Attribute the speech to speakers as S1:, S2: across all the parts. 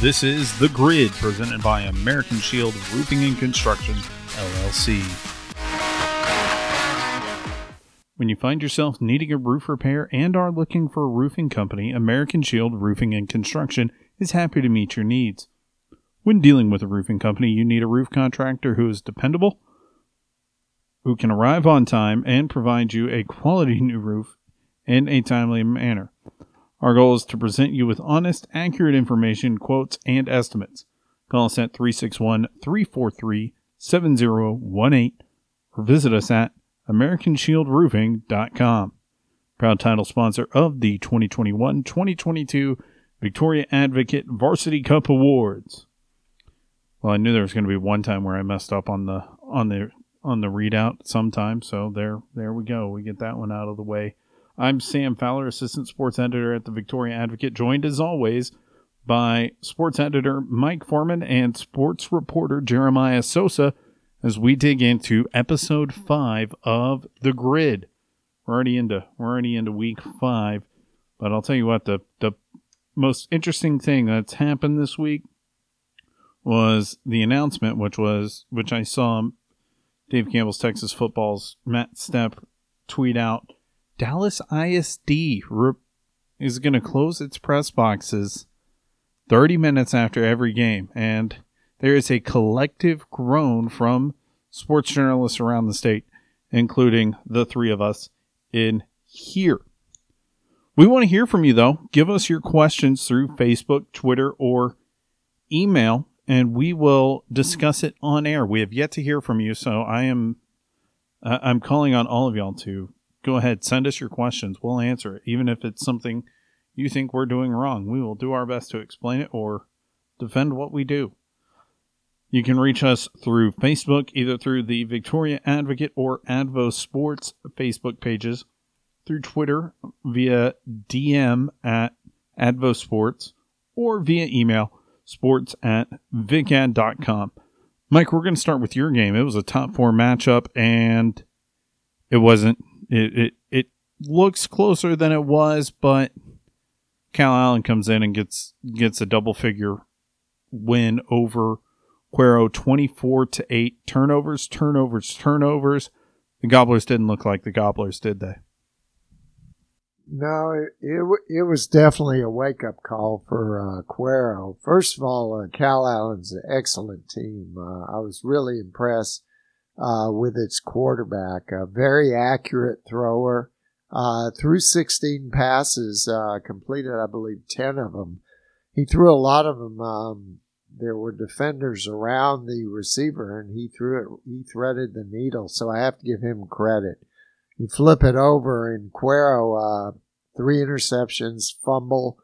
S1: This is The Grid, presented by American Shield Roofing and Construction, LLC. When you find yourself needing a roof repair and are looking for a roofing company, American Shield Roofing and Construction is happy to meet your needs. When dealing with a roofing company, you need a roof contractor who is dependable, who can arrive on time, and provide you a quality new roof in a timely manner. Our goal is to present you with honest, accurate information, quotes, and estimates. Call us at 361 343 7018 or visit us at AmericanShieldRoofing.com. Proud title sponsor of the 2021 2022 Victoria Advocate Varsity Cup Awards. Well, I knew there was going to be one time where I messed up on the on the on the readout sometime, so there there we go. We get that one out of the way. I'm Sam Fowler, assistant sports editor at the Victoria Advocate, joined as always by sports editor Mike Forman and sports reporter Jeremiah Sosa as we dig into episode five of The Grid. We're already into we're already into week five, but I'll tell you what the the most interesting thing that's happened this week was the announcement, which was which I saw Dave Campbell's Texas Football's Matt Stepp tweet out. Dallas ISD re- is going to close its press boxes 30 minutes after every game, and there is a collective groan from sports journalists around the state, including the three of us in here. We want to hear from you, though. Give us your questions through Facebook, Twitter, or email, and we will discuss it on air. We have yet to hear from you, so I am I'm calling on all of y'all to go ahead, send us your questions. We'll answer it, even if it's something you think we're doing wrong. We will do our best to explain it or defend what we do. You can reach us through Facebook, either through the Victoria Advocate or Advo Sports Facebook pages, through Twitter via DM at Advo Sports, or via email sports at vicad.com. Mike, we're going to start with your game. It was a top four matchup, and it wasn't. It, it, it looks closer than it was, but Calallen comes in and gets gets a double figure win over Cuero 24 to 8 turnovers turnovers turnovers. The gobblers didn't look like the gobblers did they?
S2: No it it, it was definitely a wake up call for uh, Cuero. First of all uh, Calallen's an excellent team. Uh, I was really impressed uh, with its quarterback a very accurate thrower uh, threw 16 passes uh, completed I believe 10 of them he threw a lot of them um, there were defenders around the receiver and he threw it he threaded the needle so i have to give him credit. You flip it over and Cuero, uh, three interceptions fumble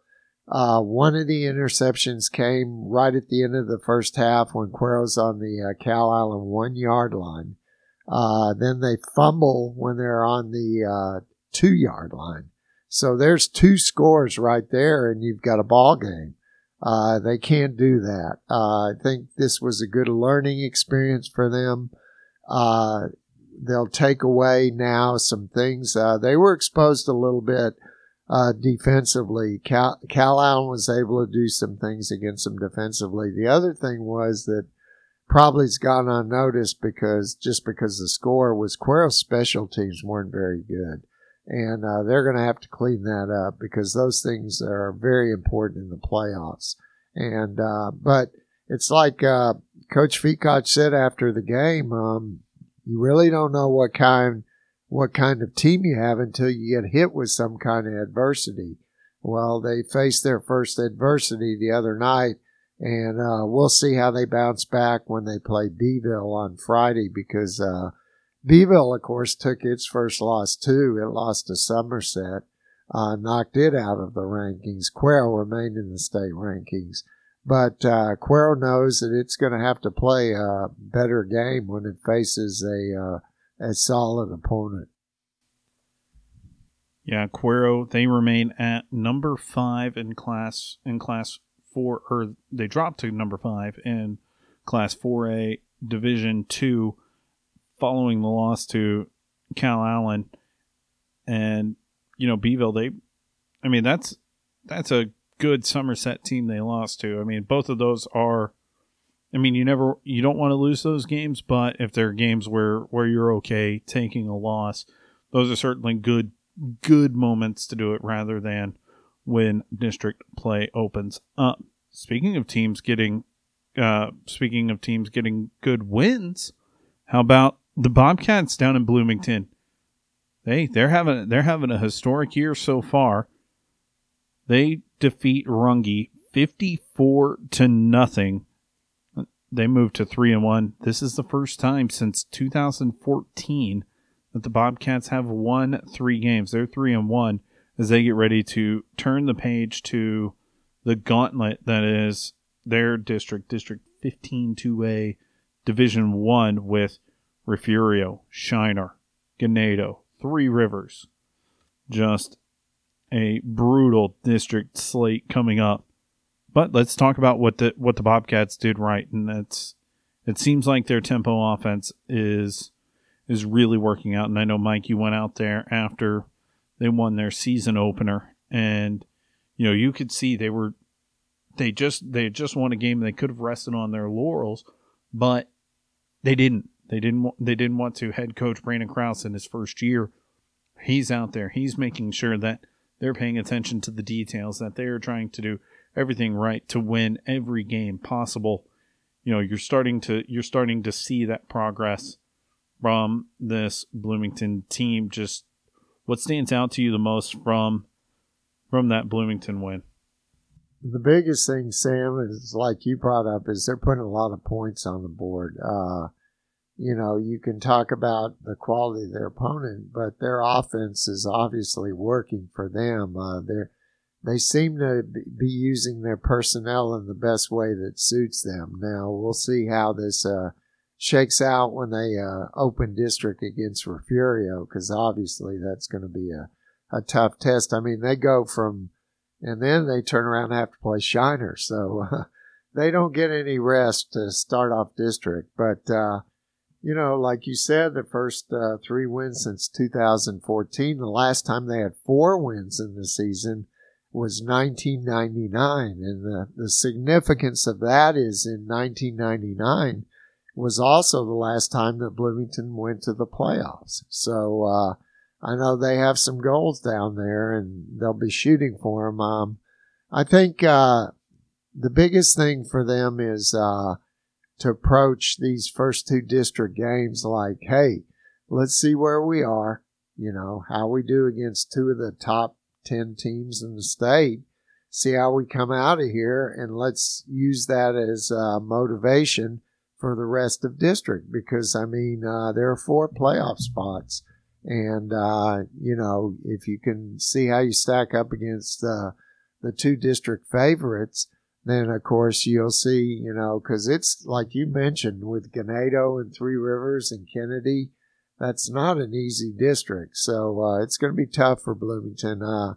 S2: uh, one of the interceptions came right at the end of the first half when Cuero's on the uh, Island one yard line. Uh, then they fumble when they're on the uh, two yard line. So there's two scores right there, and you've got a ball game. Uh, they can't do that. Uh, I think this was a good learning experience for them. They'll take away now some things. They were exposed a little bit uh, defensively. Cal, Calallen was able to do some things against them defensively. The other thing was that probably's gone unnoticed because just because the score was Cuero's special teams weren't very good and uh, they're going to have to clean that up because those things are very important in the playoffs. And uh, but it's like uh, Coach Feacock said after the game, um, you really don't know what kind what kind of team you have until you get hit with some kind of adversity. Well, they faced their first adversity the other night, and uh, we'll see how they bounce back when they play Beeville on Friday because uh, Beeville, of course, took its first loss too. It lost to Somerset, uh, knocked it out of the rankings. Cuero remained in the state rankings. But uh, Cuero knows that it's going to have to play a better game when it faces a uh, a solid opponent.
S1: Yeah, Cuero they remain at number five in class in class four, or they dropped to number five in class four A Division two following the loss to Calallen and you know Beeville they I mean that's that's a good Somerset team they lost to. I mean, both of those are. I mean, you never you don't want to lose those games, but if they're games where where you're okay taking a loss, those are certainly good good moments to do it rather than when district play opens up. Speaking of teams getting uh, speaking of teams getting good wins, how about the Bobcats down in Bloomington? They they're having they're having a historic year so far. They defeat Runge 54 to nothing. They move to 3 and 1. This is the first time since 2014 that the Bobcats have won 3 games. They're 3 and 1 as they get ready to turn the page to the gauntlet that is their district, District 15 2A, Division 1 with Refugio, Shiner, Ganado, Three Rivers. Just a brutal district slate coming up. But let's talk about what the what the Bobcats did right, and that's it seems like their tempo offense is is really working out. And I know Mike, you went out there after they won their season opener, and you know you could see they were they just they just won a game they could have rested on their laurels, but they didn't. They didn't. They didn't want to. Head coach Brandon Kraus in his first year, he's out there. He's making sure that they're paying attention to the details. That they are trying to do everything right to win every game possible. You know, you're starting to you're starting to see that progress from this Bloomington team. Just what stands out to you the most from from that Bloomington win?
S2: The biggest thing, Sam, is like you brought up, is they're putting a lot of points on the board. Uh, you know, you can talk about the quality of their opponent, but their offense is obviously working for them. Uh, they they seem to be using their personnel in the best way that suits them. Now we'll see how this uh, shakes out when they uh, open district against Refugio, because obviously that's going to be a, a tough test. I mean, they go from, and then they turn around and have to play Shiner, so they don't get any rest to start off district, but uh, you know, like you said, the first uh, three wins since 2014. The last time they had four wins in the season was 1999. And the, the significance of that is in 1999 was also the last time that Bloomington went to the playoffs. So uh, I know they have some goals down there and they'll be shooting for them. Um, I think uh, the biggest thing for them is uh, to approach these first two district games like, hey, let's see where we are, you know, how we do against two of the top 10 teams in the state, see how we come out of here, and let's use that as uh, motivation for the rest of district because, I mean, uh, there are four playoff spots. And, uh, you know, if you can see how you stack up against uh, the two district favorites, then of course you'll see, you know, because it's like you mentioned with Ganado and Three Rivers and Kennedy, that's not an easy district. So uh, it's going to be tough for Bloomington. Uh,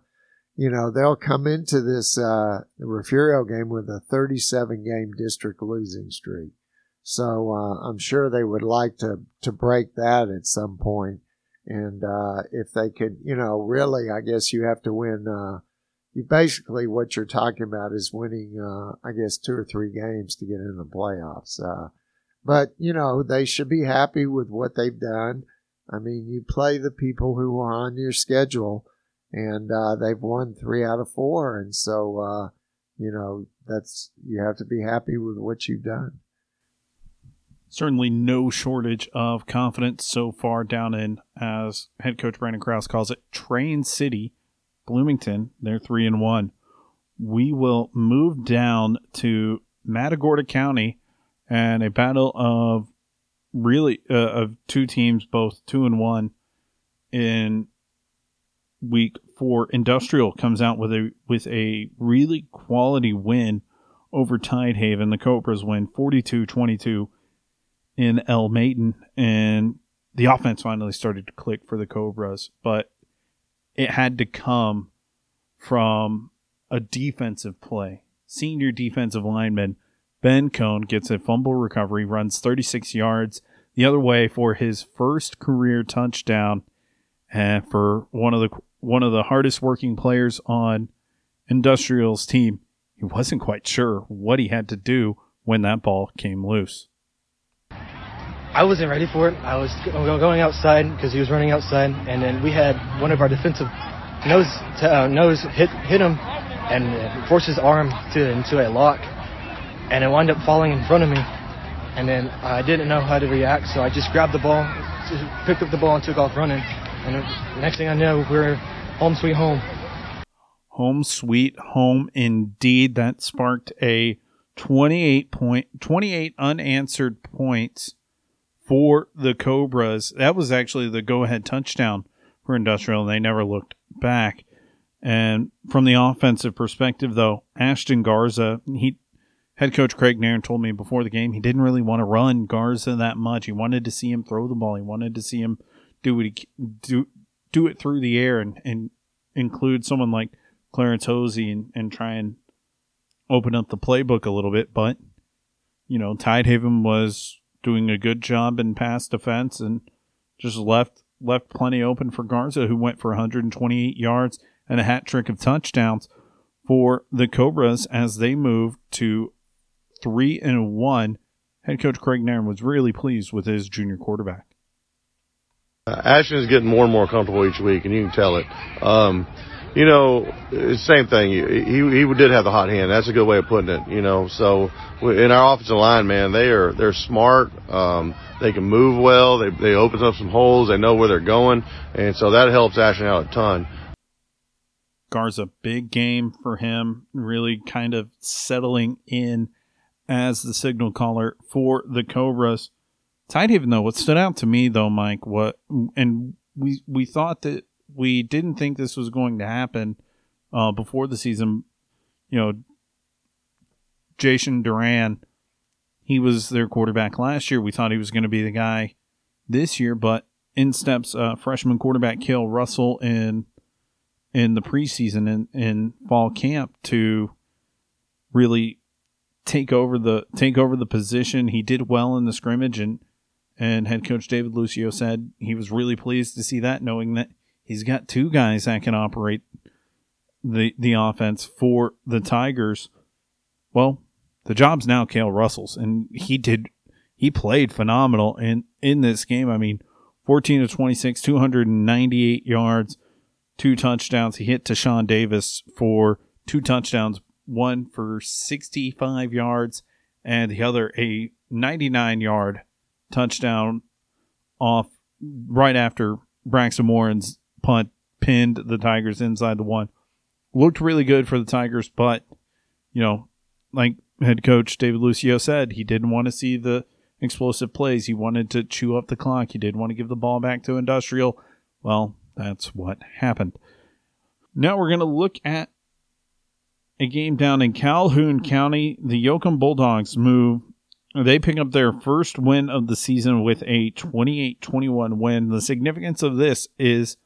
S2: you know, they'll come into this uh, Refugio game with a 37 game district losing streak. So uh, I'm sure they would like to, to break that at some point. And uh, if they could, you know, really, I guess you have to win uh, you basically what you're talking about is winning, uh, I guess, two or three games to get in the playoffs. But you know they should be happy with what they've done. I mean, you play the people who are on your schedule, and uh, they've won three out of four, and so uh, you know that's you have to be happy with what you've done.
S1: Certainly, no shortage of confidence so far down in, as head coach Brandon Kraus calls it, Train City Bloomington. They're three and one. We will move down to Matagorda County and a battle of really uh, of two teams, both two and one in week four. Industrial comes out with a with a really quality win over Tidehaven. The Cobras win 42-22 in Elmaton, and the offense finally started to click for the Cobras, but it had to come from a defensive play. Senior defensive lineman Ben Cohn gets a fumble recovery, runs 36 yards the other way for his first career touchdown, and for one of the one of the hardest working players on Industrial's team, he wasn't quite sure what he had to do when that ball came loose.
S3: I wasn't ready for it. I was going outside because he was running outside, and then we had one of our defensive nose uh, nose hit hit him and forced his arm to into a lock, and it wound up falling in front of me. And then I didn't know how to react, so I just grabbed the ball, picked up the ball, and took off running. And next thing I know, we're home sweet home.
S1: Home sweet home indeed. That sparked a 28 point 28 unanswered points for the Cobras. That was actually the go ahead touchdown for Industrial, and they never looked back. And from the offensive perspective, though, Ashton Garza, he head coach Craig Nairn told me before the game he didn't really want to run Garza that much. He wanted to see him throw the ball. He wanted to see him do what he do do it through the air and, and include someone like Clarence Hosey and, and try and open up the playbook a little bit. But you know, Tidehaven was doing a good job in pass defense and just left left plenty open for Garza, who went for 128 yards and a hat trick of touchdowns for the Cobras as they moved to three and one. Head coach Craig Nairn was really pleased with his junior quarterback.
S4: Uh, Ashton is getting more and more comfortable each week, and you can tell it. Um, you know, same thing. He he did have the hot hand. That's a good way of putting it. You know, so in our offensive line, man, they are they're smart. Um, they can move well. They they open up some holes. They know where they're going, and so that helps Ashton out a ton.
S1: Garza, big game for him. Really kind of settling in as the signal caller for the Cobras. Tidehaven though, what stood out to me, though, Mike, what and we we thought that we didn't think this was going to happen uh, before the season. You know, Jason Duran, he was their quarterback last year. We thought he was going to be the guy this year, but in steps uh, freshman quarterback Kale Russell in in the preseason in, in fall camp to really take over the take over the position. He did well in the scrimmage, and and head coach David Lucio said he was really pleased to see that, knowing that he's got two guys that can operate the the offense for the Tigers. Well, the job's now Kale Russell's, and he did he played phenomenal in in this game. I mean, fourteen to twenty six, two hundred and ninety eight yards, two touchdowns. He hit to Sean Davis for two touchdowns, one for 65 yards and the other a 99 yard touchdown off right after Braxton Warren's punt pinned the Tigers inside the one. Looked really good for the Tigers, but you know, like head coach David Lucio said, he didn't want to see the explosive plays. He wanted to chew up the clock. He didn't want to give the ball back to Industrial. Well, that's what happened. Now we're going to look at a game down in Calhoun County. The Yoakum Bulldogs move. They pick up their first win of the season with a 28 21 win. The significance of this is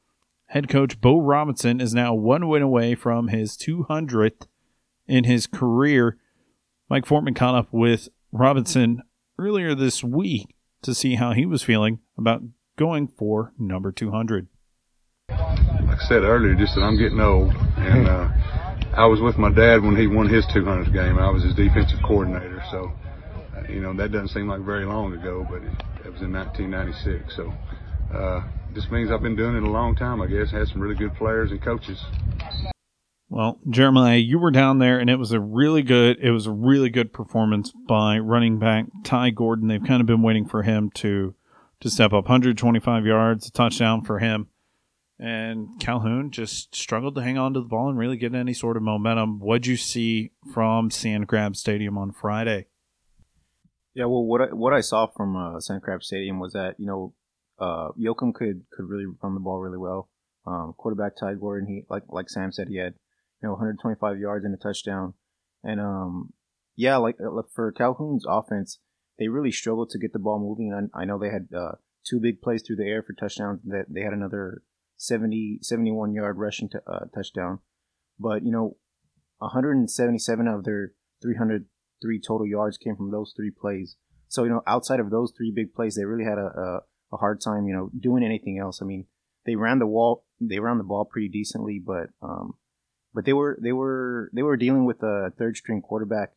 S1: head coach Bo Robinson is now one win away from his 200th in his career. Mike Forman caught up with Robinson earlier this week to see how he was feeling about going for number 200.
S5: Like I said earlier, just that I'm getting old, and uh, I was with my dad when he won his 200th game. I was his defensive coordinator, so uh, you know that doesn't seem like very long ago, but it, it was in 1996. So uh, this means I've been doing it a long time. I guess had some really good players and coaches.
S1: Well, Jeremiah, you were down there, and it was a really good. It was a really good performance by running back Ty Gordon. They've kind of been waiting for him to to step up. 125 yards, a touchdown for him and Calhoun just struggled to hang on to the ball and really get any sort of momentum. What'd you see from Sand Crab Stadium on Friday?
S6: Yeah, well, what I, what I saw from uh, Sand Crab Stadium was that you know uh, Yoakum could could really run the ball really well. Um, quarterback Ty Gordon, he like like Sam said, he had you know 125 yards and a touchdown, and um, yeah, like uh, for Calhoun's offense, they really struggled to get the ball moving. And I, I know they had uh, two big plays through the air for touchdowns. That they had another 70, 71 yard rushing t- uh, touchdown. But, you know, 177 of their 303 total yards came from those three plays. So, you know, outside of those three big plays, they really had a, a, a hard time, you know, doing anything else. I mean, they ran the wall, they ran the ball pretty decently, but, um, but they were they were they were dealing with a third string quarterback,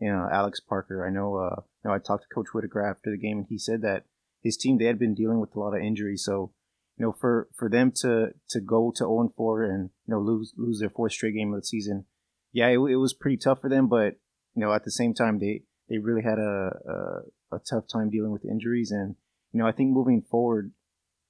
S6: you know, Alex Parker. I know. Uh, you know, I talked to Coach Whitaker after the game, and he said that his team they had been dealing with a lot of injuries. So, you know, for for them to to go to 0 and 4 and you know lose lose their fourth straight game of the season, yeah, it, it was pretty tough for them. But you know, at the same time, they they really had a, a a tough time dealing with injuries, and you know, I think moving forward,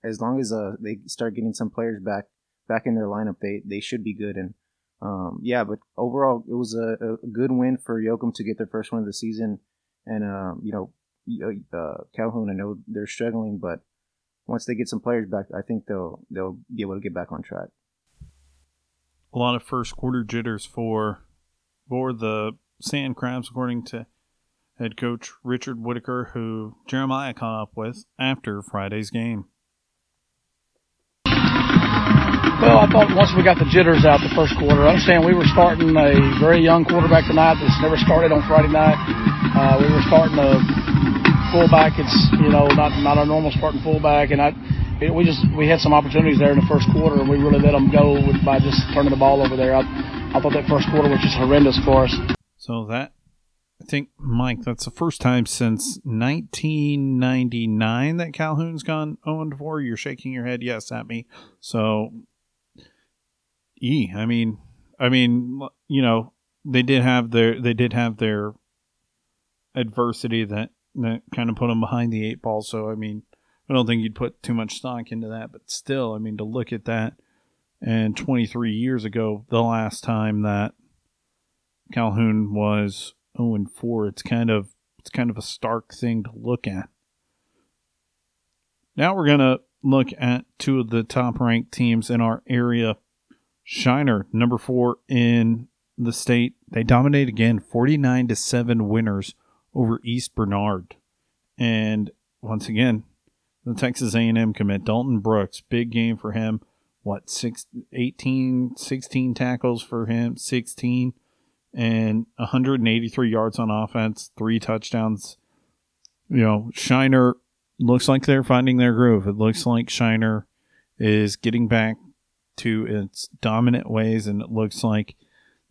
S6: as long as uh they start getting some players back back in their lineup, they they should be good. And um, yeah, but overall, it was a, a good win for Yoakum to get their first win of the season. And um, you know, uh, Calhoun, I know they're struggling, but once they get some players back, I think they'll they'll be able to get back on track.
S1: A lot of first quarter jitters for for the Sand Crabs, according to head coach Richard Whitaker, who Jeremiah caught up with after Friday's game.
S7: Well, I thought once we got the jitters out the first quarter, I understand we were starting a very young quarterback tonight that's never started on Friday night. Uh, we were starting a fullback. It's you know not not a normal starting fullback, and I it, we just we had some opportunities there in the first quarter, and we really let them go with, by just turning the ball over there. I, I thought that first quarter was just horrendous for us.
S1: So that I think Mike, that's the first time since 1999 that Calhoun's gone 0 4. You're shaking your head yes at me. So E. I mean, I mean, you know, they did have their they did have their adversity that that kind of put them behind the eight ball. So I mean, I don't think you'd put too much stock into that, but still, I mean, to look at that and 23 years ago, the last time that Calhoun was 0 and 4, it's kind of it's kind of a stark thing to look at. Now we're gonna look at two of the top ranked teams in our area Shiner, number four in the state. They dominate again, 49 to 7 winners over East Bernard. And once again, the Texas A&M commit Dalton Brooks, big game for him. What, six, 18, 16 tackles for him, 16, and 183 yards on offense, three touchdowns. You know, Shiner looks like they're finding their groove. It looks like Shiner is getting back to its dominant ways, and it looks like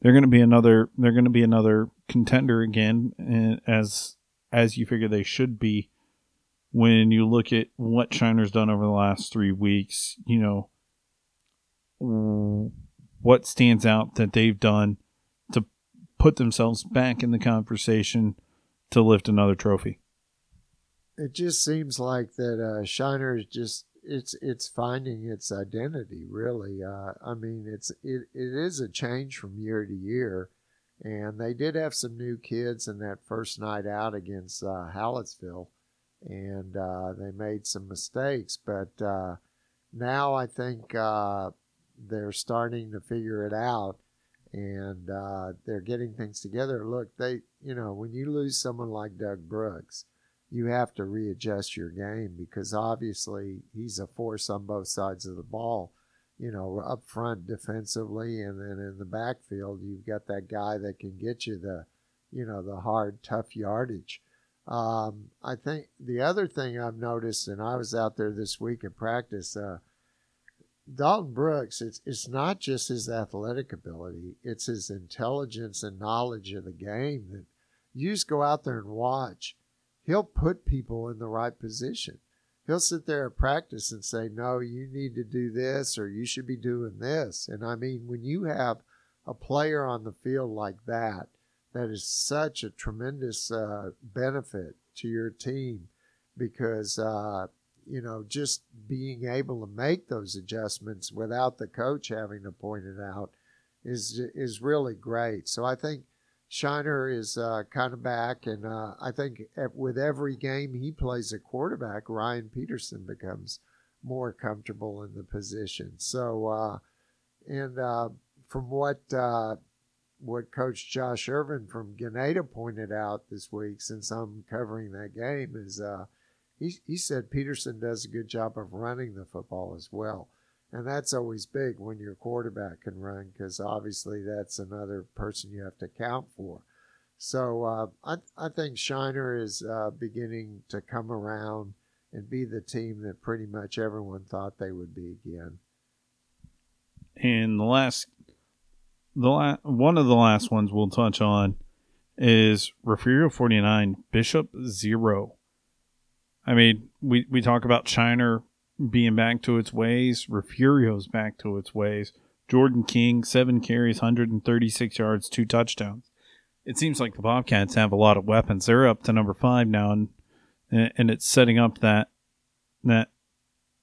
S1: they're going to be another they're going to be another contender again, as as you figure they should be. When you look at what Shiner's done over the last three weeks, you know what stands out that they've done to put themselves back in the conversation to lift another trophy.
S2: It just seems like that uh, Shiner is just it's it's finding its identity really. Uh, I mean, it's it, it is a change from year to year, and they did have some new kids in that first night out against uh, Hallettsville, and uh, they made some mistakes, but uh, now I think uh, they're starting to figure it out. And uh, they're getting things together. Look, they, you know, when you lose someone like Doug Brooks, you have to readjust your game because obviously he's a force on both sides of the ball. You know, up front defensively, and then in the backfield, you've got that guy that can get you the, you know, the hard, tough yardage. Um, I think the other thing I've noticed, and I was out there this week in practice, uh, Dalton Brooks, it's, it's not just his athletic ability, it's his intelligence and knowledge of the game that you just go out there and watch he'll put people in the right position. He'll sit there at practice and say, No, you need to do this or you should be doing this. And I mean, when you have a player on the field like that, that is such a tremendous uh, benefit to your team because, uh, you know, just being able to make those adjustments without the coach having to point it out is is really great. So I think Shiner is uh, kind of back, and uh, I think with every game he plays a quarterback, Ryan Peterson becomes more comfortable in the position. So, uh, and uh, from what uh, what Coach Josh Irvin from Ganado pointed out this week, since I'm covering that game, is uh, he he said Peterson does a good job of running the football as well. And that's always big when your quarterback can run because obviously that's another person you have to count for. So uh, I, I think Shiner is uh, beginning to come around and be the team that pretty much everyone thought they would be again.
S1: And the last the la- one of the last ones we'll touch on is Refugio 49, Bishop 0. I mean, we, we talk about Shiner being back to its ways, Refugio's back to its ways. Jordan King, seven carries, 136 yards, two touchdowns. It seems like the Bobcats have a lot of weapons. They're up to number five now, and and it's setting up that that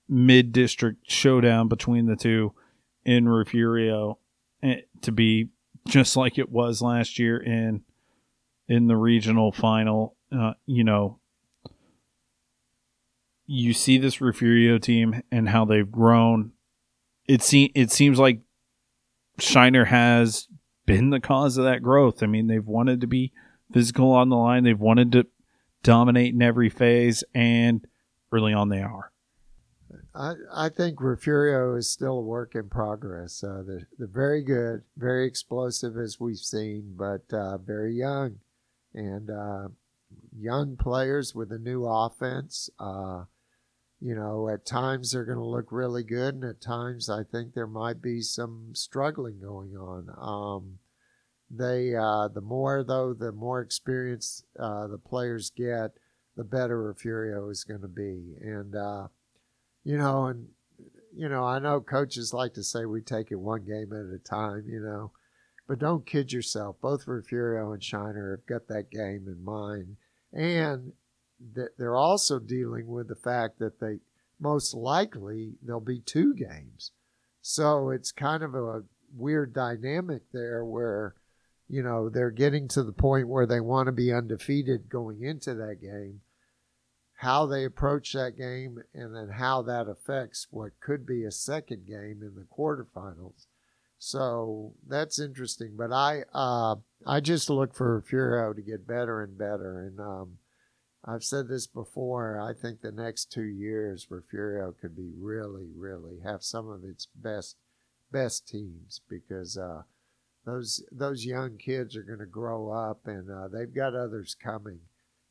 S1: mid district showdown between the two in Refugio eh, to be just like it was last year in in the regional final. Uh, you know, you see this Refugio team and how they've grown. It se- it seems like Shiner has been the cause of that growth. I mean, they've wanted to be physical on the line. They've wanted to dominate in every phase, and early on they are.
S2: I, I think Refugio is still a work in progress. Uh, they're, they're very good, very explosive as we've seen, but uh, very young. And uh, young players with a new offense. Uh, you know, at times they're going to look really good, and at times I think there might be some struggling going on. Um, they, uh, the more though, the more experience uh, the players get, the better Refugio is going to be. And you know, and you know, I know coaches like to say we take it one game at a time, you know, but don't kid yourself. Both Refugio and Shiner have got that game in mind, and they're also dealing with the fact that they most likely there'll be two games, so it's kind of a weird dynamic there where. You know, they're getting to the point where they want to be undefeated going into that game, how they approach that game and then how that affects what could be a second game in the quarterfinals. So that's interesting. But I uh, I just look for Refugio to get better and better. And um, I've said this before. I think the next two years, Refugio could be really, really have some of its best best teams because uh, those those young kids are going to grow up and uh, they've got others coming.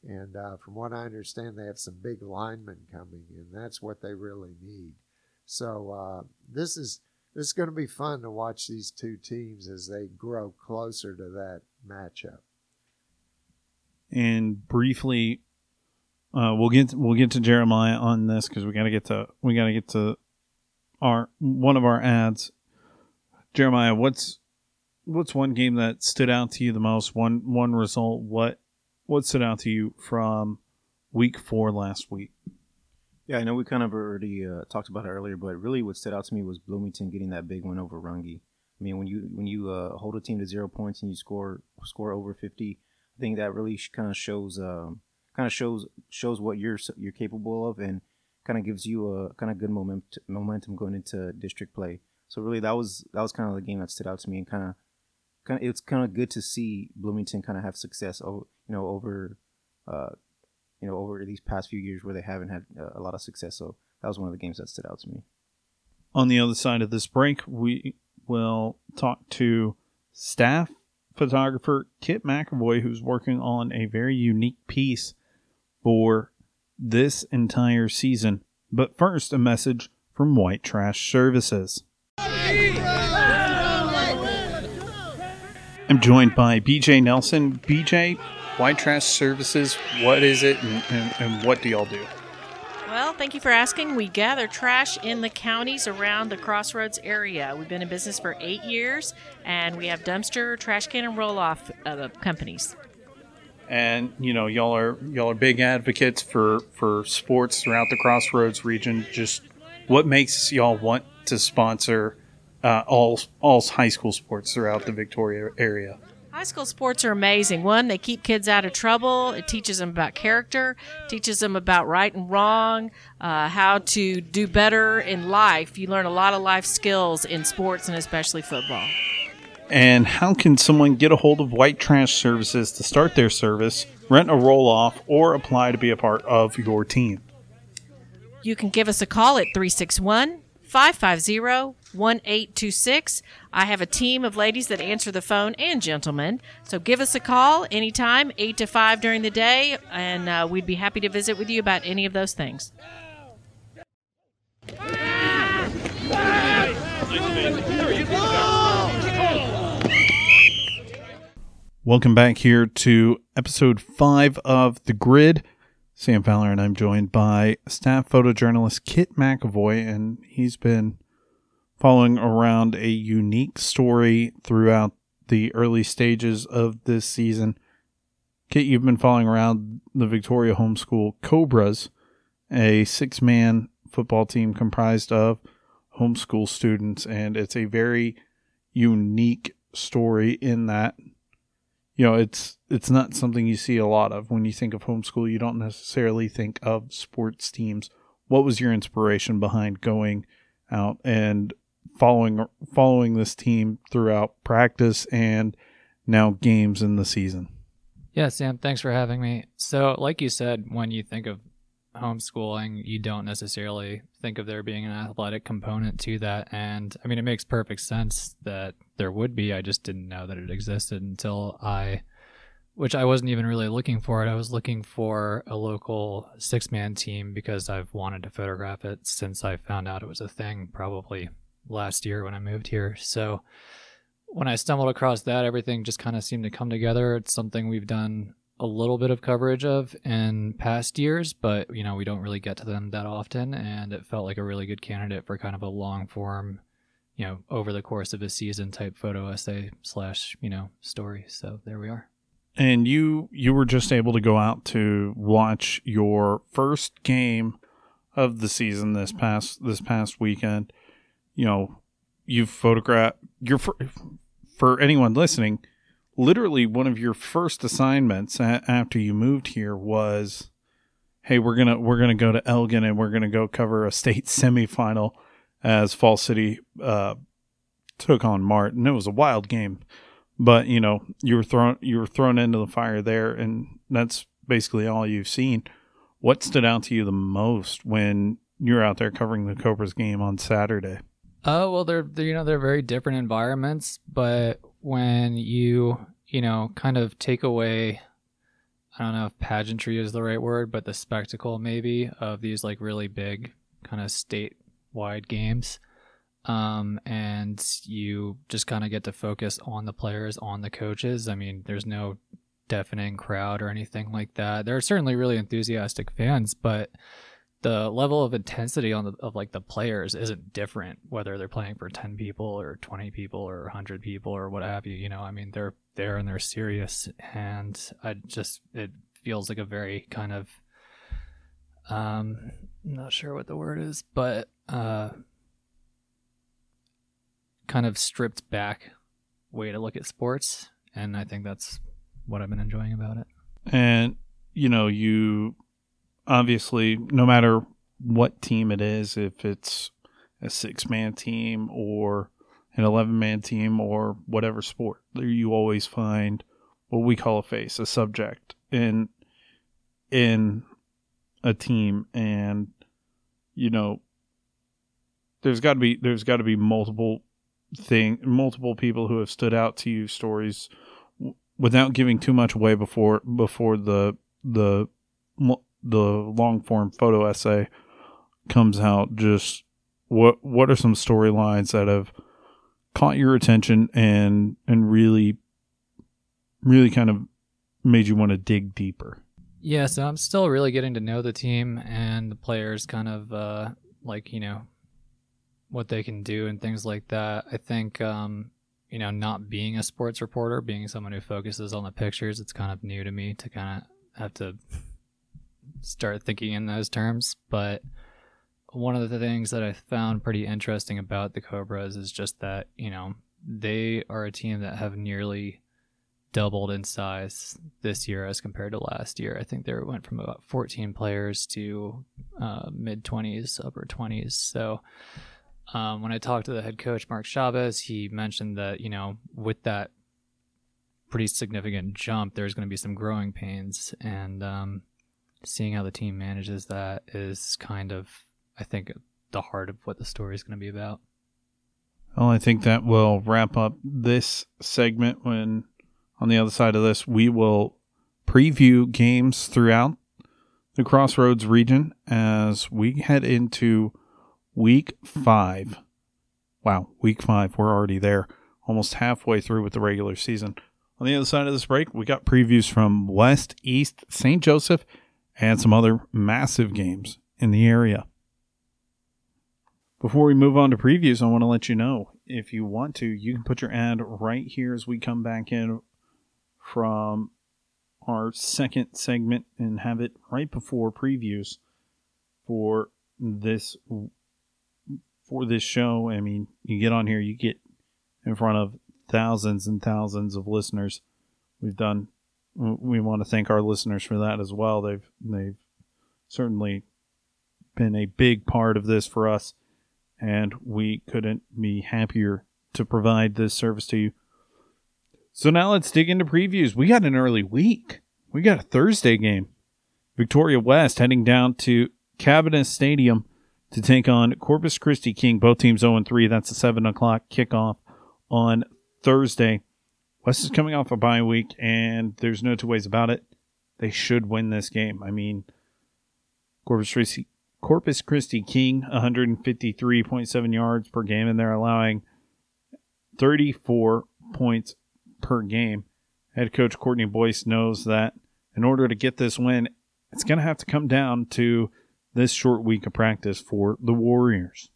S2: And uh, from what I understand, they have some big linemen coming, and that's what they really need. So uh, this is this is going to be fun to watch these two teams as they grow closer to that matchup.
S1: And briefly, uh, we'll get we'll get to Jeremiah on this because we got to get to we got to get to our one of our ads. Jeremiah, what's what's one game that stood out to you the most? One one result. What what stood out to you from week four last week?
S6: Yeah, I know we kind of already uh, talked about it earlier, but really what stood out to me was Bloomington getting that big win over Runge. I mean, when you when you uh, hold a team to zero points and you score score over fifty, I think that really kind of shows um, kind of shows shows what you're you're capable of and kind of gives you a kind of good moment, momentum going into district play. So really, that was that was kind of the game that stood out to me and kind of kind of it's kind of good to see Bloomington kind of have success. Oh, you know, over uh, you know over these past few years where they haven't had a lot of success. So that was one of the games that stood out to me.
S1: On the other side of this break, we will talk to staff photographer Kit McAvoy, who's working on a very unique piece for this entire season. But first, a message from White Trash Services. I'm joined by BJ Nelson. BJ, White Trash Services, what is it and, and, and what do y'all do?
S8: Well, thank you for asking. We gather trash in the counties around the Crossroads area. We've been in business for eight years, and we have dumpster, trash can, and roll off uh, companies.
S1: And you know, y'all are y'all are big advocates for for sports throughout the Crossroads region. Just what makes y'all want to sponsor uh, all all high school sports throughout the Victoria area?
S8: High school sports are amazing. One, they keep kids out of trouble. It teaches them about character, teaches them about right and wrong, uh, how to do better in life. You learn a lot of life skills in sports and especially football.
S1: And how can someone get a hold of White Trash Services to start their service, rent a roll off, or apply to be a part of your team?
S8: You can give us a call at 361 550 1826. I have a team of ladies that answer the phone and gentlemen. So give us a call anytime, 8 to 5 during the day, and uh, we'd be happy to visit with you about any of those things.
S1: Welcome back here to episode five of The Grid. Sam Fowler and I'm joined by staff photojournalist Kit McAvoy, and he's been following around a unique story throughout the early stages of this season. Kit, you've been following around the Victoria Homeschool Cobras, a six man football team comprised of homeschool students, and it's a very unique story in that you know it's it's not something you see a lot of. When you think of homeschool you don't necessarily think of sports teams. What was your inspiration behind going out and following following this team throughout practice and now games in the season?
S9: Yeah sam thanks for having me. So like you said when you think of homeschooling you don't necessarily think of there being an athletic component to that and i mean it makes perfect sense that there would be. I just didn't know that it existed until I, which I wasn't even really looking for it. I was looking for a local six man team because I've wanted to photograph it since I found out it was a thing probably last year when I moved here. So when I stumbled across that, everything just kind of seemed to come together. It's something we've done a little bit of coverage of in past years, but you know, we don't really get to them that often and it felt like a really good candidate for kind of a long form you know, over the course of a season type photo essay slash, you know, story. So there we are.
S1: And you you were just able to go out to watch your first game of the season this past this past weekend. You know, you photographed your for, for anyone listening, literally one of your first assignments a- after you moved here was hey, we're to we're to go to Elgin and we're to go cover a state semifinal as Falls City uh, took on Martin. And it was a wild game, but you know you were thrown you were thrown into the fire there, and that's basically all you've seen. What stood out to you the most when you're out there covering the Cobras game on Saturday?
S9: Oh well, they're, they're you know they're very different environments, but when you you know kind of take away I don't know if pageantry is the right word, but the spectacle maybe of these like really big kind of statewide games. Um, and you just kind of get to focus on the players, on the coaches. I mean, there's no deafening crowd or anything like that. There are certainly really enthusiastic fans, but the level of intensity on the of like the players isn't different whether they're playing for 10 people or 20 people or 100 people or what have you you know i mean they're there and they're serious and i just it feels like a very kind of um not sure what the word is but uh, kind of stripped back way to look at sports, and I think that's what I've been enjoying about it.
S1: And you know, you obviously, no matter what team it is, if it's a six man team or an 11 man team or whatever sport, you always find what we call a face, a subject in in a team. And you know there's got to be there's got to be multiple thing multiple people who have stood out to you stories without giving too much away before before the the the long form photo essay comes out just what what are some storylines that have caught your attention and and really really kind of made you want to dig deeper
S9: yeah so i'm still really getting to know the team and the players kind of uh like you know what they can do and things like that. I think, um, you know, not being a sports reporter, being someone who focuses on the pictures, it's kind of new to me to kind of have to start thinking in those terms. But one of the things that I found pretty interesting about the Cobras is just that, you know, they are a team that have nearly doubled in size this year as compared to last year. I think they went from about 14 players to uh, mid 20s, upper 20s. So, um, when I talked to the head coach, Mark Chavez, he mentioned that, you know, with that pretty significant jump, there's going to be some growing pains. And um, seeing how the team manages that is kind of, I think, the heart of what the story is going to be about.
S1: Well, I think that will wrap up this segment. When on the other side of this, we will preview games throughout the Crossroads region as we head into week five. Wow, week five. We're already there, almost halfway through with the regular season. On the other side of this break, we got previews from West, East, St. Joseph, and some other massive games in the area. Before we move on to previews, I want to let you know if you want to, you can put your ad right here as we come back in from our second segment and have it right before previews for this for this show. I mean, you get on here, you get in front of thousands and thousands of listeners. We've done. We want to thank our listeners for that as well. They've they've certainly been a big part of this for us, and we couldn't be happier to provide this service to you. So now let's dig into previews. We got an early week. We got a Thursday game. Victoria West heading down to Cabot Stadium to take on Corpus Christi King. Both teams 0 3. That's a 7 o'clock kickoff on Thursday. West is coming off a bye week, and there's no two ways about it. They should win this game. I mean, Corpus Christi, Corpus Christi King, 153.7 yards per game, and they're allowing 34 points per game. Head coach Courtney Boyce knows that in order to get this win, it's going to have to come down to this short week of practice for the Warriors.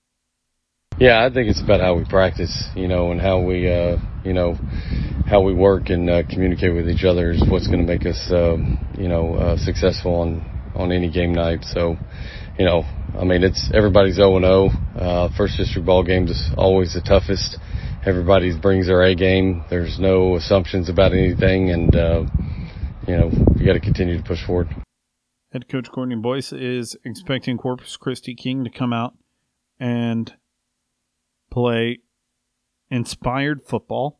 S10: Yeah, I think it's about how we practice, you know, and how we, uh, you know, how we work and uh, communicate with each other is what's going to make us, uh, you know, uh, successful on on any game night. So, you know, I mean, it's everybody's 0 and 0. Uh, first district ball games is always the toughest. Everybody brings their A game. There's no assumptions about anything, and uh, you know, you got to continue to push forward.
S1: Head coach Courtney Boyce is expecting Corpus Christi King to come out and play inspired football.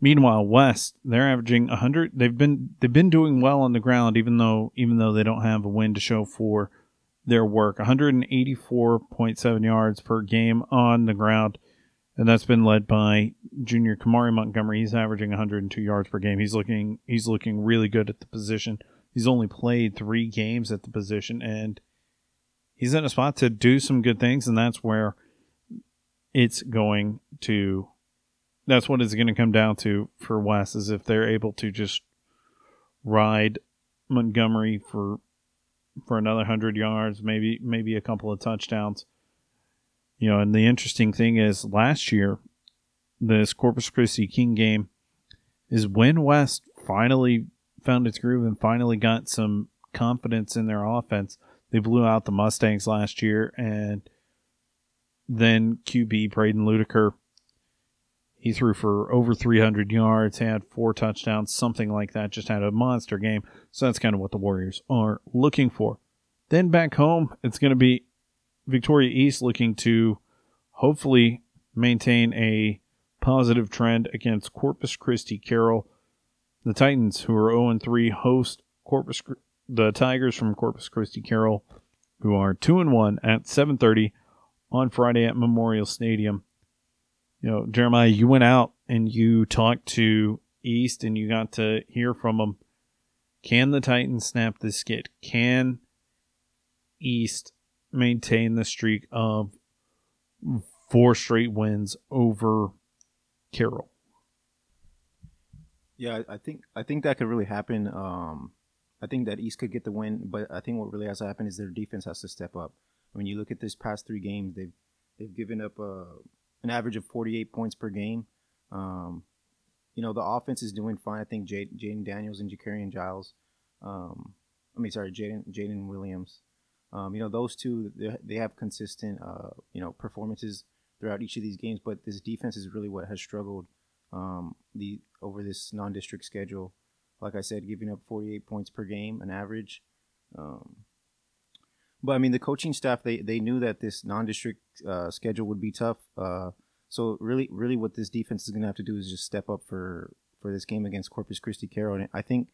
S1: Meanwhile, West they're averaging 100. They've been they've been doing well on the ground, even though even though they don't have a win to show for their work. 184.7 yards per game on the ground, and that's been led by junior Kamari Montgomery. He's averaging 102 yards per game. He's looking he's looking really good at the position. He's only played three games at the position, and he's in a spot to do some good things, and that's where it's going to that's what it's going to come down to for West is if they're able to just ride Montgomery for for another 100 yards, maybe maybe a couple of touchdowns. You know, and the interesting thing is last year this Corpus Christi King game is when West finally found its groove and finally got some confidence in their offense. They blew out the Mustangs last year and then QB Braden Ludiker. He threw for over 300 yards, had four touchdowns, something like that. Just had a monster game. So that's kind of what the Warriors are looking for. Then back home, it's going to be Victoria East looking to hopefully maintain a positive trend against Corpus Christi Carroll. The Titans, who are 0 3, host Corpus the Tigers from Corpus Christi Carroll, who are 2 1 at 7:30 on Friday at Memorial Stadium. You know, Jeremiah, you went out and you talked to East and you got to hear from them. Can the Titans snap this skid? Can East maintain the streak of four straight wins over Carroll?
S6: Yeah, I think I think that could really happen. Um, I think that East could get the win, but I think what really has to happen is their defense has to step up. When you look at this past three games, they've they've given up uh, an average of 48 points per game. Um, you know, the offense is doing fine. I think Jaden Daniels and Jacarian Giles. Um, I mean, sorry, Jaden Jaden Williams. Um, you know, those two they, they have consistent uh, you know performances throughout each of these games. But this defense is really what has struggled um, the over this non-district schedule. Like I said, giving up 48 points per game, an average. Um, but I mean, the coaching staff they they knew that this non-district uh, schedule would be tough. Uh, so really, really, what this defense is going to have to do is just step up for for this game against Corpus Christi Carroll. And I think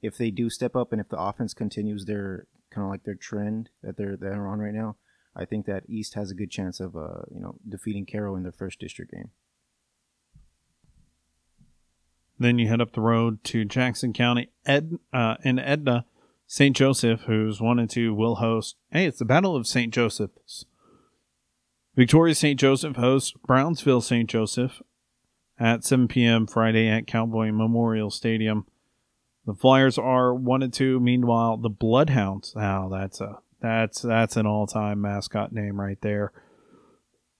S6: if they do step up, and if the offense continues their kind of like their trend that they're they're on right now, I think that East has a good chance of uh, you know defeating Carroll in their first district game.
S1: Then you head up the road to Jackson County, Ed uh, in Edna St. Joseph, who's one and two, will host. Hey, it's the Battle of St. Joseph's. Victoria St. Joseph hosts Brownsville St. Joseph at 7 p.m. Friday at Cowboy Memorial Stadium. The Flyers are one and two. Meanwhile, the Bloodhounds. Now oh, that's a that's that's an all-time mascot name right there.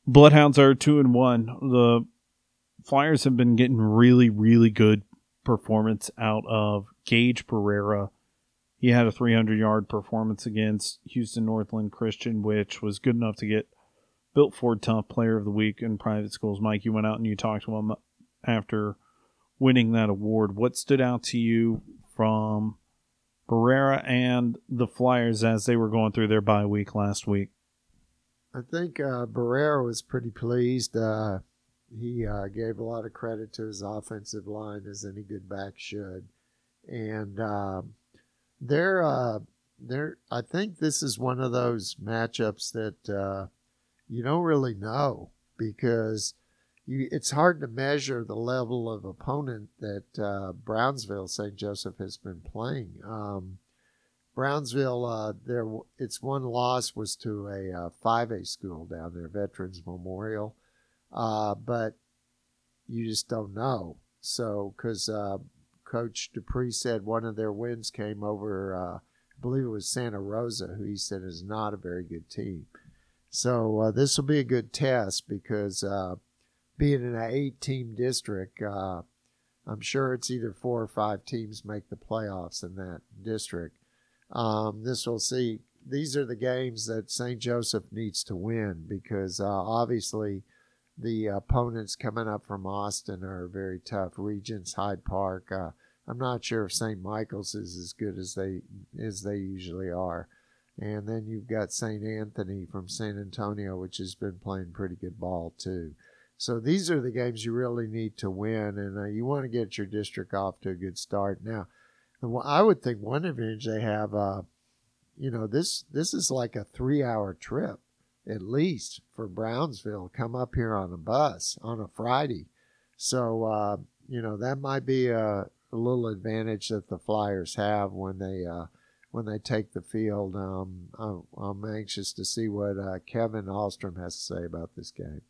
S1: Bloodhounds are two and one. The Flyers have been getting really, really good performance out of Gage Barrera. He had a 300 yard performance against Houston Northland Christian, which was good enough to get Built Ford Tough Player of the Week in private schools. Mike, you went out and you talked to him after winning that award. What stood out to you from Barrera and the Flyers as they were going through their bye week last week?
S2: I think uh, Barrera was pretty pleased. Uh, he uh, gave a lot of credit to his offensive line, as any good back should. And um, they're, uh, they're, I think this is one of those matchups that uh, you don't really know because you, it's hard to measure the level of opponent that uh, Brownsville St. Joseph has been playing. Um, Brownsville, uh, their its one loss was to a uh, 5A school down there, Veterans Memorial, uh, but you just don't know. So, because uh, Coach Dupree said one of their wins came over, uh, I believe it was Santa Rosa, who he said is not a very good team. So uh, this will be a good test because being in an eight-team district, I'm sure it's either four or five teams make the playoffs in that district um, this will see. These are the games that St. Joseph needs to win because uh, obviously the opponents coming up from Austin are very tough. Regents, Hyde Park. Uh, I'm not sure if St. Michael's is as good as they as they usually are. And then you've got St. Anthony from San Antonio, which has been playing pretty good ball too. So these are the games you really need to win, and uh, you want to get your district off to a good start. Now, I would think one advantage they have, uh, you know, this this is like a three hour trip at least for Brownsville. Come up here on a bus on a Friday, so uh, you know that might be a, a, little advantage that the Flyers have when they uh, when they take the field. Um, I'm, I'm, anxious to see what uh, Kevin Ahlstrom has to say about this game.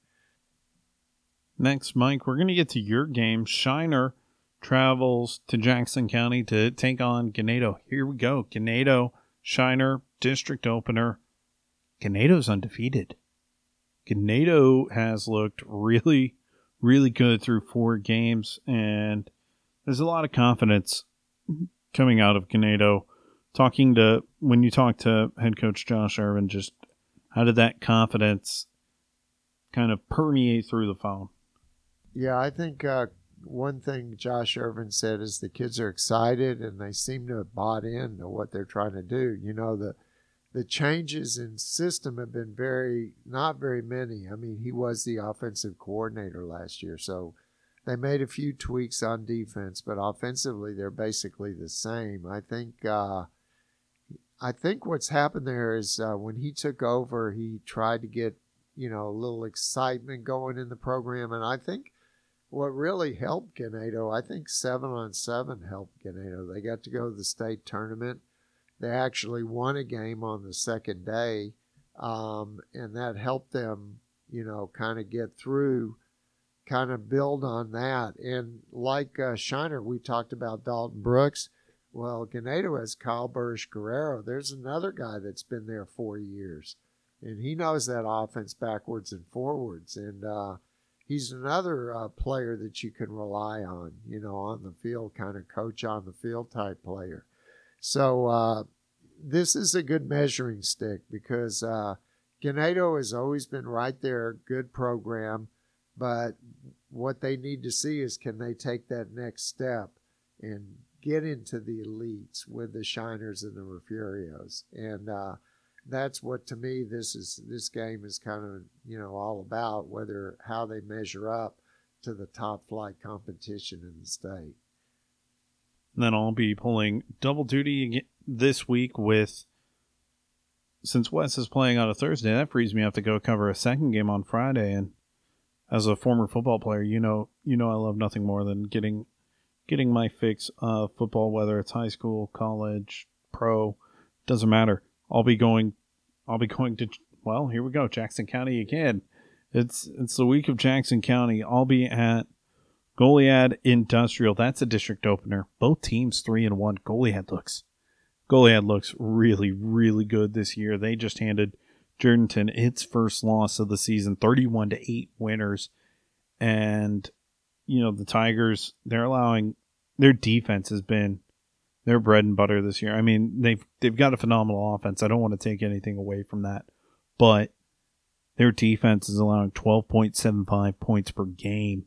S1: Next, Mike, we're going to get to your game, Shiner travels to Jackson County to take on Ganado. Here we go. Ganado, Shiner, district opener. Ganado's undefeated. Ganado has looked really, really good through four games, and there's a lot of confidence coming out of Ganado. Talking to, when you talk to head coach Josh Irvin, just how did that confidence kind of permeate through the phone?
S2: Yeah, I think uh, one thing Josh Irvin said is the kids are excited and they seem to have bought into what they're trying to do. You know, the the changes in system have been very not very many. I mean, he was the offensive coordinator last year, so they made a few tweaks on defense, but offensively they're basically the same. I think uh, I think what's happened there is uh, when he took over, he tried to get you know a little excitement going in the program, and I think what really helped Ganado, I think seven on seven helped Ganado. They got to go to the state tournament. They actually won a game on the second day, um, and that helped them, you know, kind of get through, kind of build on that. And like uh, Shiner, we talked about Dalton Brooks. Well, Ganado has Kyle Burrish Guerrero. There's another guy that's been there four years, and he knows that offense backwards and forwards. And uh, he's another uh, player that you can rely on, you know, on the field, kind of coach on the field type player. So uh, this is a good measuring stick because uh, Ganado has always been right there, good program, but what they need to see is can they take that next step and get into the elites with the Shiners and the Refugios. And uh, that's what to me this is this game is kind of you know all about whether how they measure up to the top flight competition in the state.
S1: Then I'll be pulling double duty this week with since Wes is playing on a Thursday, that frees me up to go cover a second game on Friday. And as a former football player, you know, you know, I love nothing more than getting getting my fix of football, whether it's high school, college, pro, doesn't matter. I'll be going. I'll be going to. Well, here we go, Jackson County again. It's it's the week of Jackson County. I'll be at Goliad Industrial, that's a district opener. Both teams three and one. Goliad looks Goliad looks really, really good this year. They just handed Jourdanton its first loss of the season, thirty-one to eight winners. And you know, the Tigers, they're allowing their defense has been their bread and butter this year. I mean, they've they've got a phenomenal offense. I don't want to take anything away from that. But their defense is allowing 12.75 points per game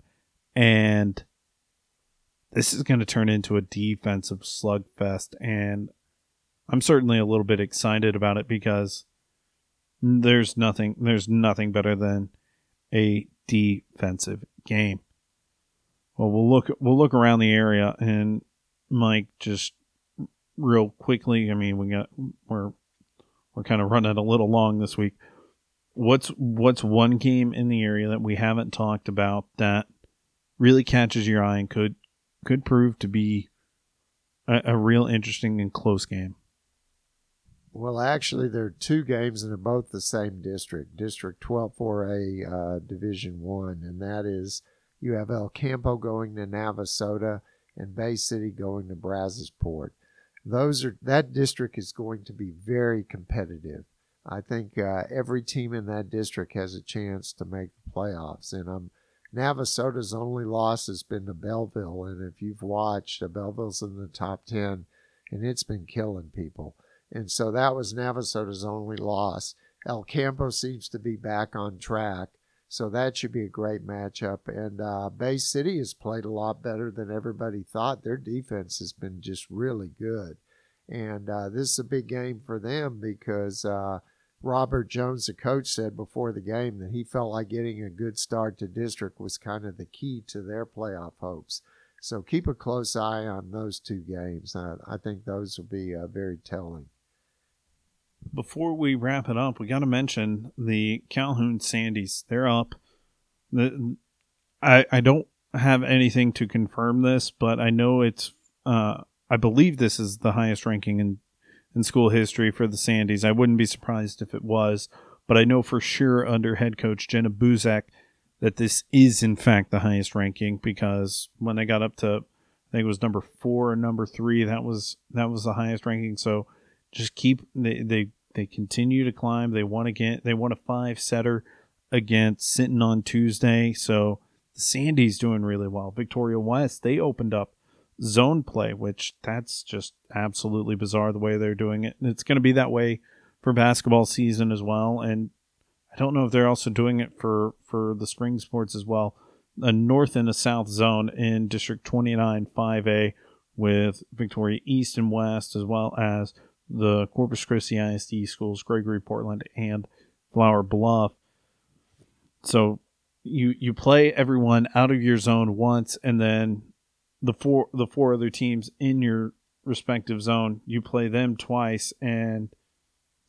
S1: and this is going to turn into a defensive slugfest. And I'm certainly a little bit excited about it because there's nothing there's nothing better than a defensive game. Well, we'll look we'll look around the area and Mike just real quickly. I mean, we got we're we're kind of running a little long this week. What's what's one game in the area that we haven't talked about that really catches your eye and could could prove to be a, a real interesting and close game.
S2: Well, actually, there are two games, and they're both the same district, District 124A, uh, Division One, and that is you have El Campo going to Navasota and Bay City going to Brazosport. Those are that district is going to be very competitive. I think uh, every team in that district has a chance to make the playoffs, and I'm Navasota's only loss has been to Bellville, and if you've watched, uh, Bellville's in the top ten, and it's been killing people. And so that was Navasota's only loss. El Campo seems to be back on track, so that should be a great matchup. And uh, Bay City has played a lot better than everybody thought. Their defense has been just really good, and uh, this is a big game for them because. Uh, Robert Jones, the coach, said before the game that he felt like getting a good start to district was kind of the key to their playoff hopes. So keep a close eye on those two games. Uh, I think those will be uh, very telling.
S1: Before we wrap it up, we got to mention the Calhoun Sandies. They're up. The, I I don't have anything to confirm this, but I know it's. Uh, I believe this is the highest ranking in in school history for the Sandies. I wouldn't be surprised if it was, but I know for sure under head coach Jenna Buzak that this is in fact the highest ranking because when they got up to I think it was number four or number three, that was that was the highest ranking. So just keep they they, they continue to climb. They won again they won a five setter against Sinton on Tuesday. So Sandies doing really well. Victoria West, they opened up zone play, which that's just absolutely bizarre the way they're doing it. And it's going to be that way for basketball season as well. And I don't know if they're also doing it for, for the spring sports as well. A north and a south zone in District 29 5A with Victoria East and West, as well as the Corpus Christi ISD schools, Gregory Portland, and Flower Bluff. So you you play everyone out of your zone once, and then the four the four other teams in your respective zone, you play them twice, and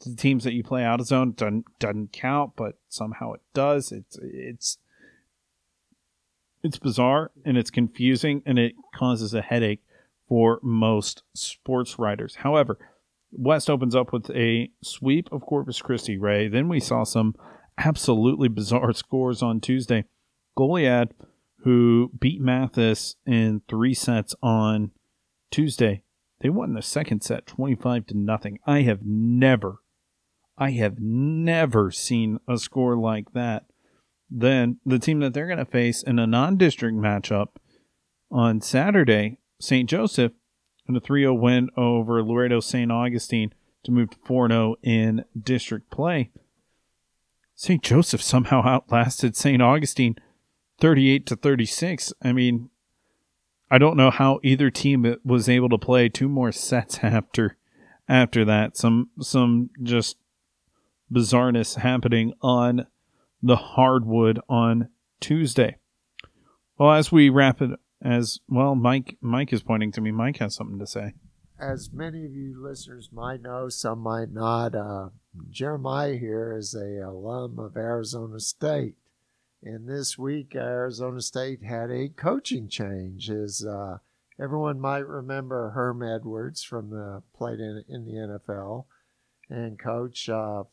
S1: the teams that you play out of zone doesn't doesn't count, but somehow it does. It's it's it's bizarre and it's confusing and it causes a headache for most sports writers. However, West opens up with a sweep of Corpus Christi Ray. Then we saw some absolutely bizarre scores on Tuesday. Goliad who beat Mathis in three sets on Tuesday. They won the second set 25 to nothing. I have never, I have never seen a score like that. Then the team that they're going to face in a non district matchup on Saturday, St. Joseph, in a 3 0 win over Laredo St. Augustine to move to 4 0 in district play. St. Joseph somehow outlasted St. Augustine 38 to 36. I mean, I don't know how either team was able to play two more sets after after that. Some some just bizarreness happening on the hardwood on Tuesday. Well, as we wrap it, as well, Mike Mike is pointing to me. Mike has something to say.
S2: As many of you listeners might know, some might not. Uh, Jeremiah here is a alum of Arizona State. And this week, Arizona State had a coaching change. As uh, everyone might remember, Herm Edwards from the played in, in the NFL, and coach uh,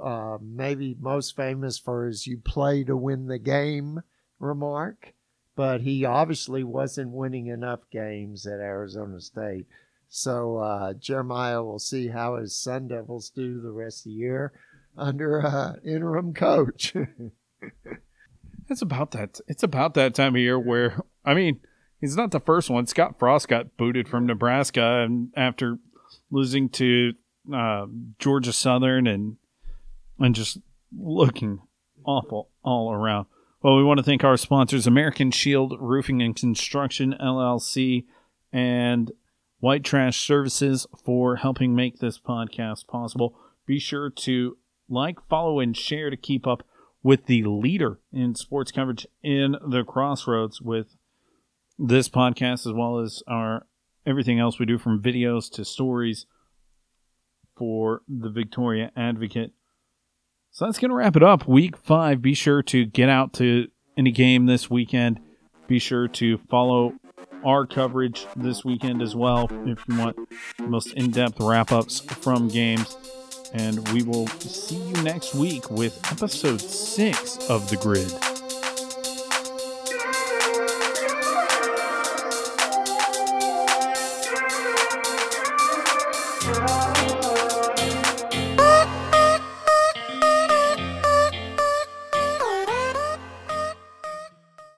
S2: uh, maybe most famous for his "you play to win the game" remark. But he obviously wasn't winning enough games at Arizona State. So uh, Jeremiah will see how his Sun Devils do the rest of the year under uh, interim coach.
S1: it's about that. It's about that time of year where I mean, he's not the first one. Scott Frost got booted from Nebraska and after losing to uh, Georgia Southern and and just looking awful all around. Well, we want to thank our sponsors, American Shield Roofing and Construction LLC and White Trash Services for helping make this podcast possible. Be sure to like, follow, and share to keep up with the leader in sports coverage in the crossroads with this podcast as well as our everything else we do from videos to stories for the Victoria Advocate. So that's going to wrap it up. Week five. Be sure to get out to any game this weekend. Be sure to follow our coverage this weekend as well if you want most in depth wrap ups from games. And we will see you next week with episode six of The Grid.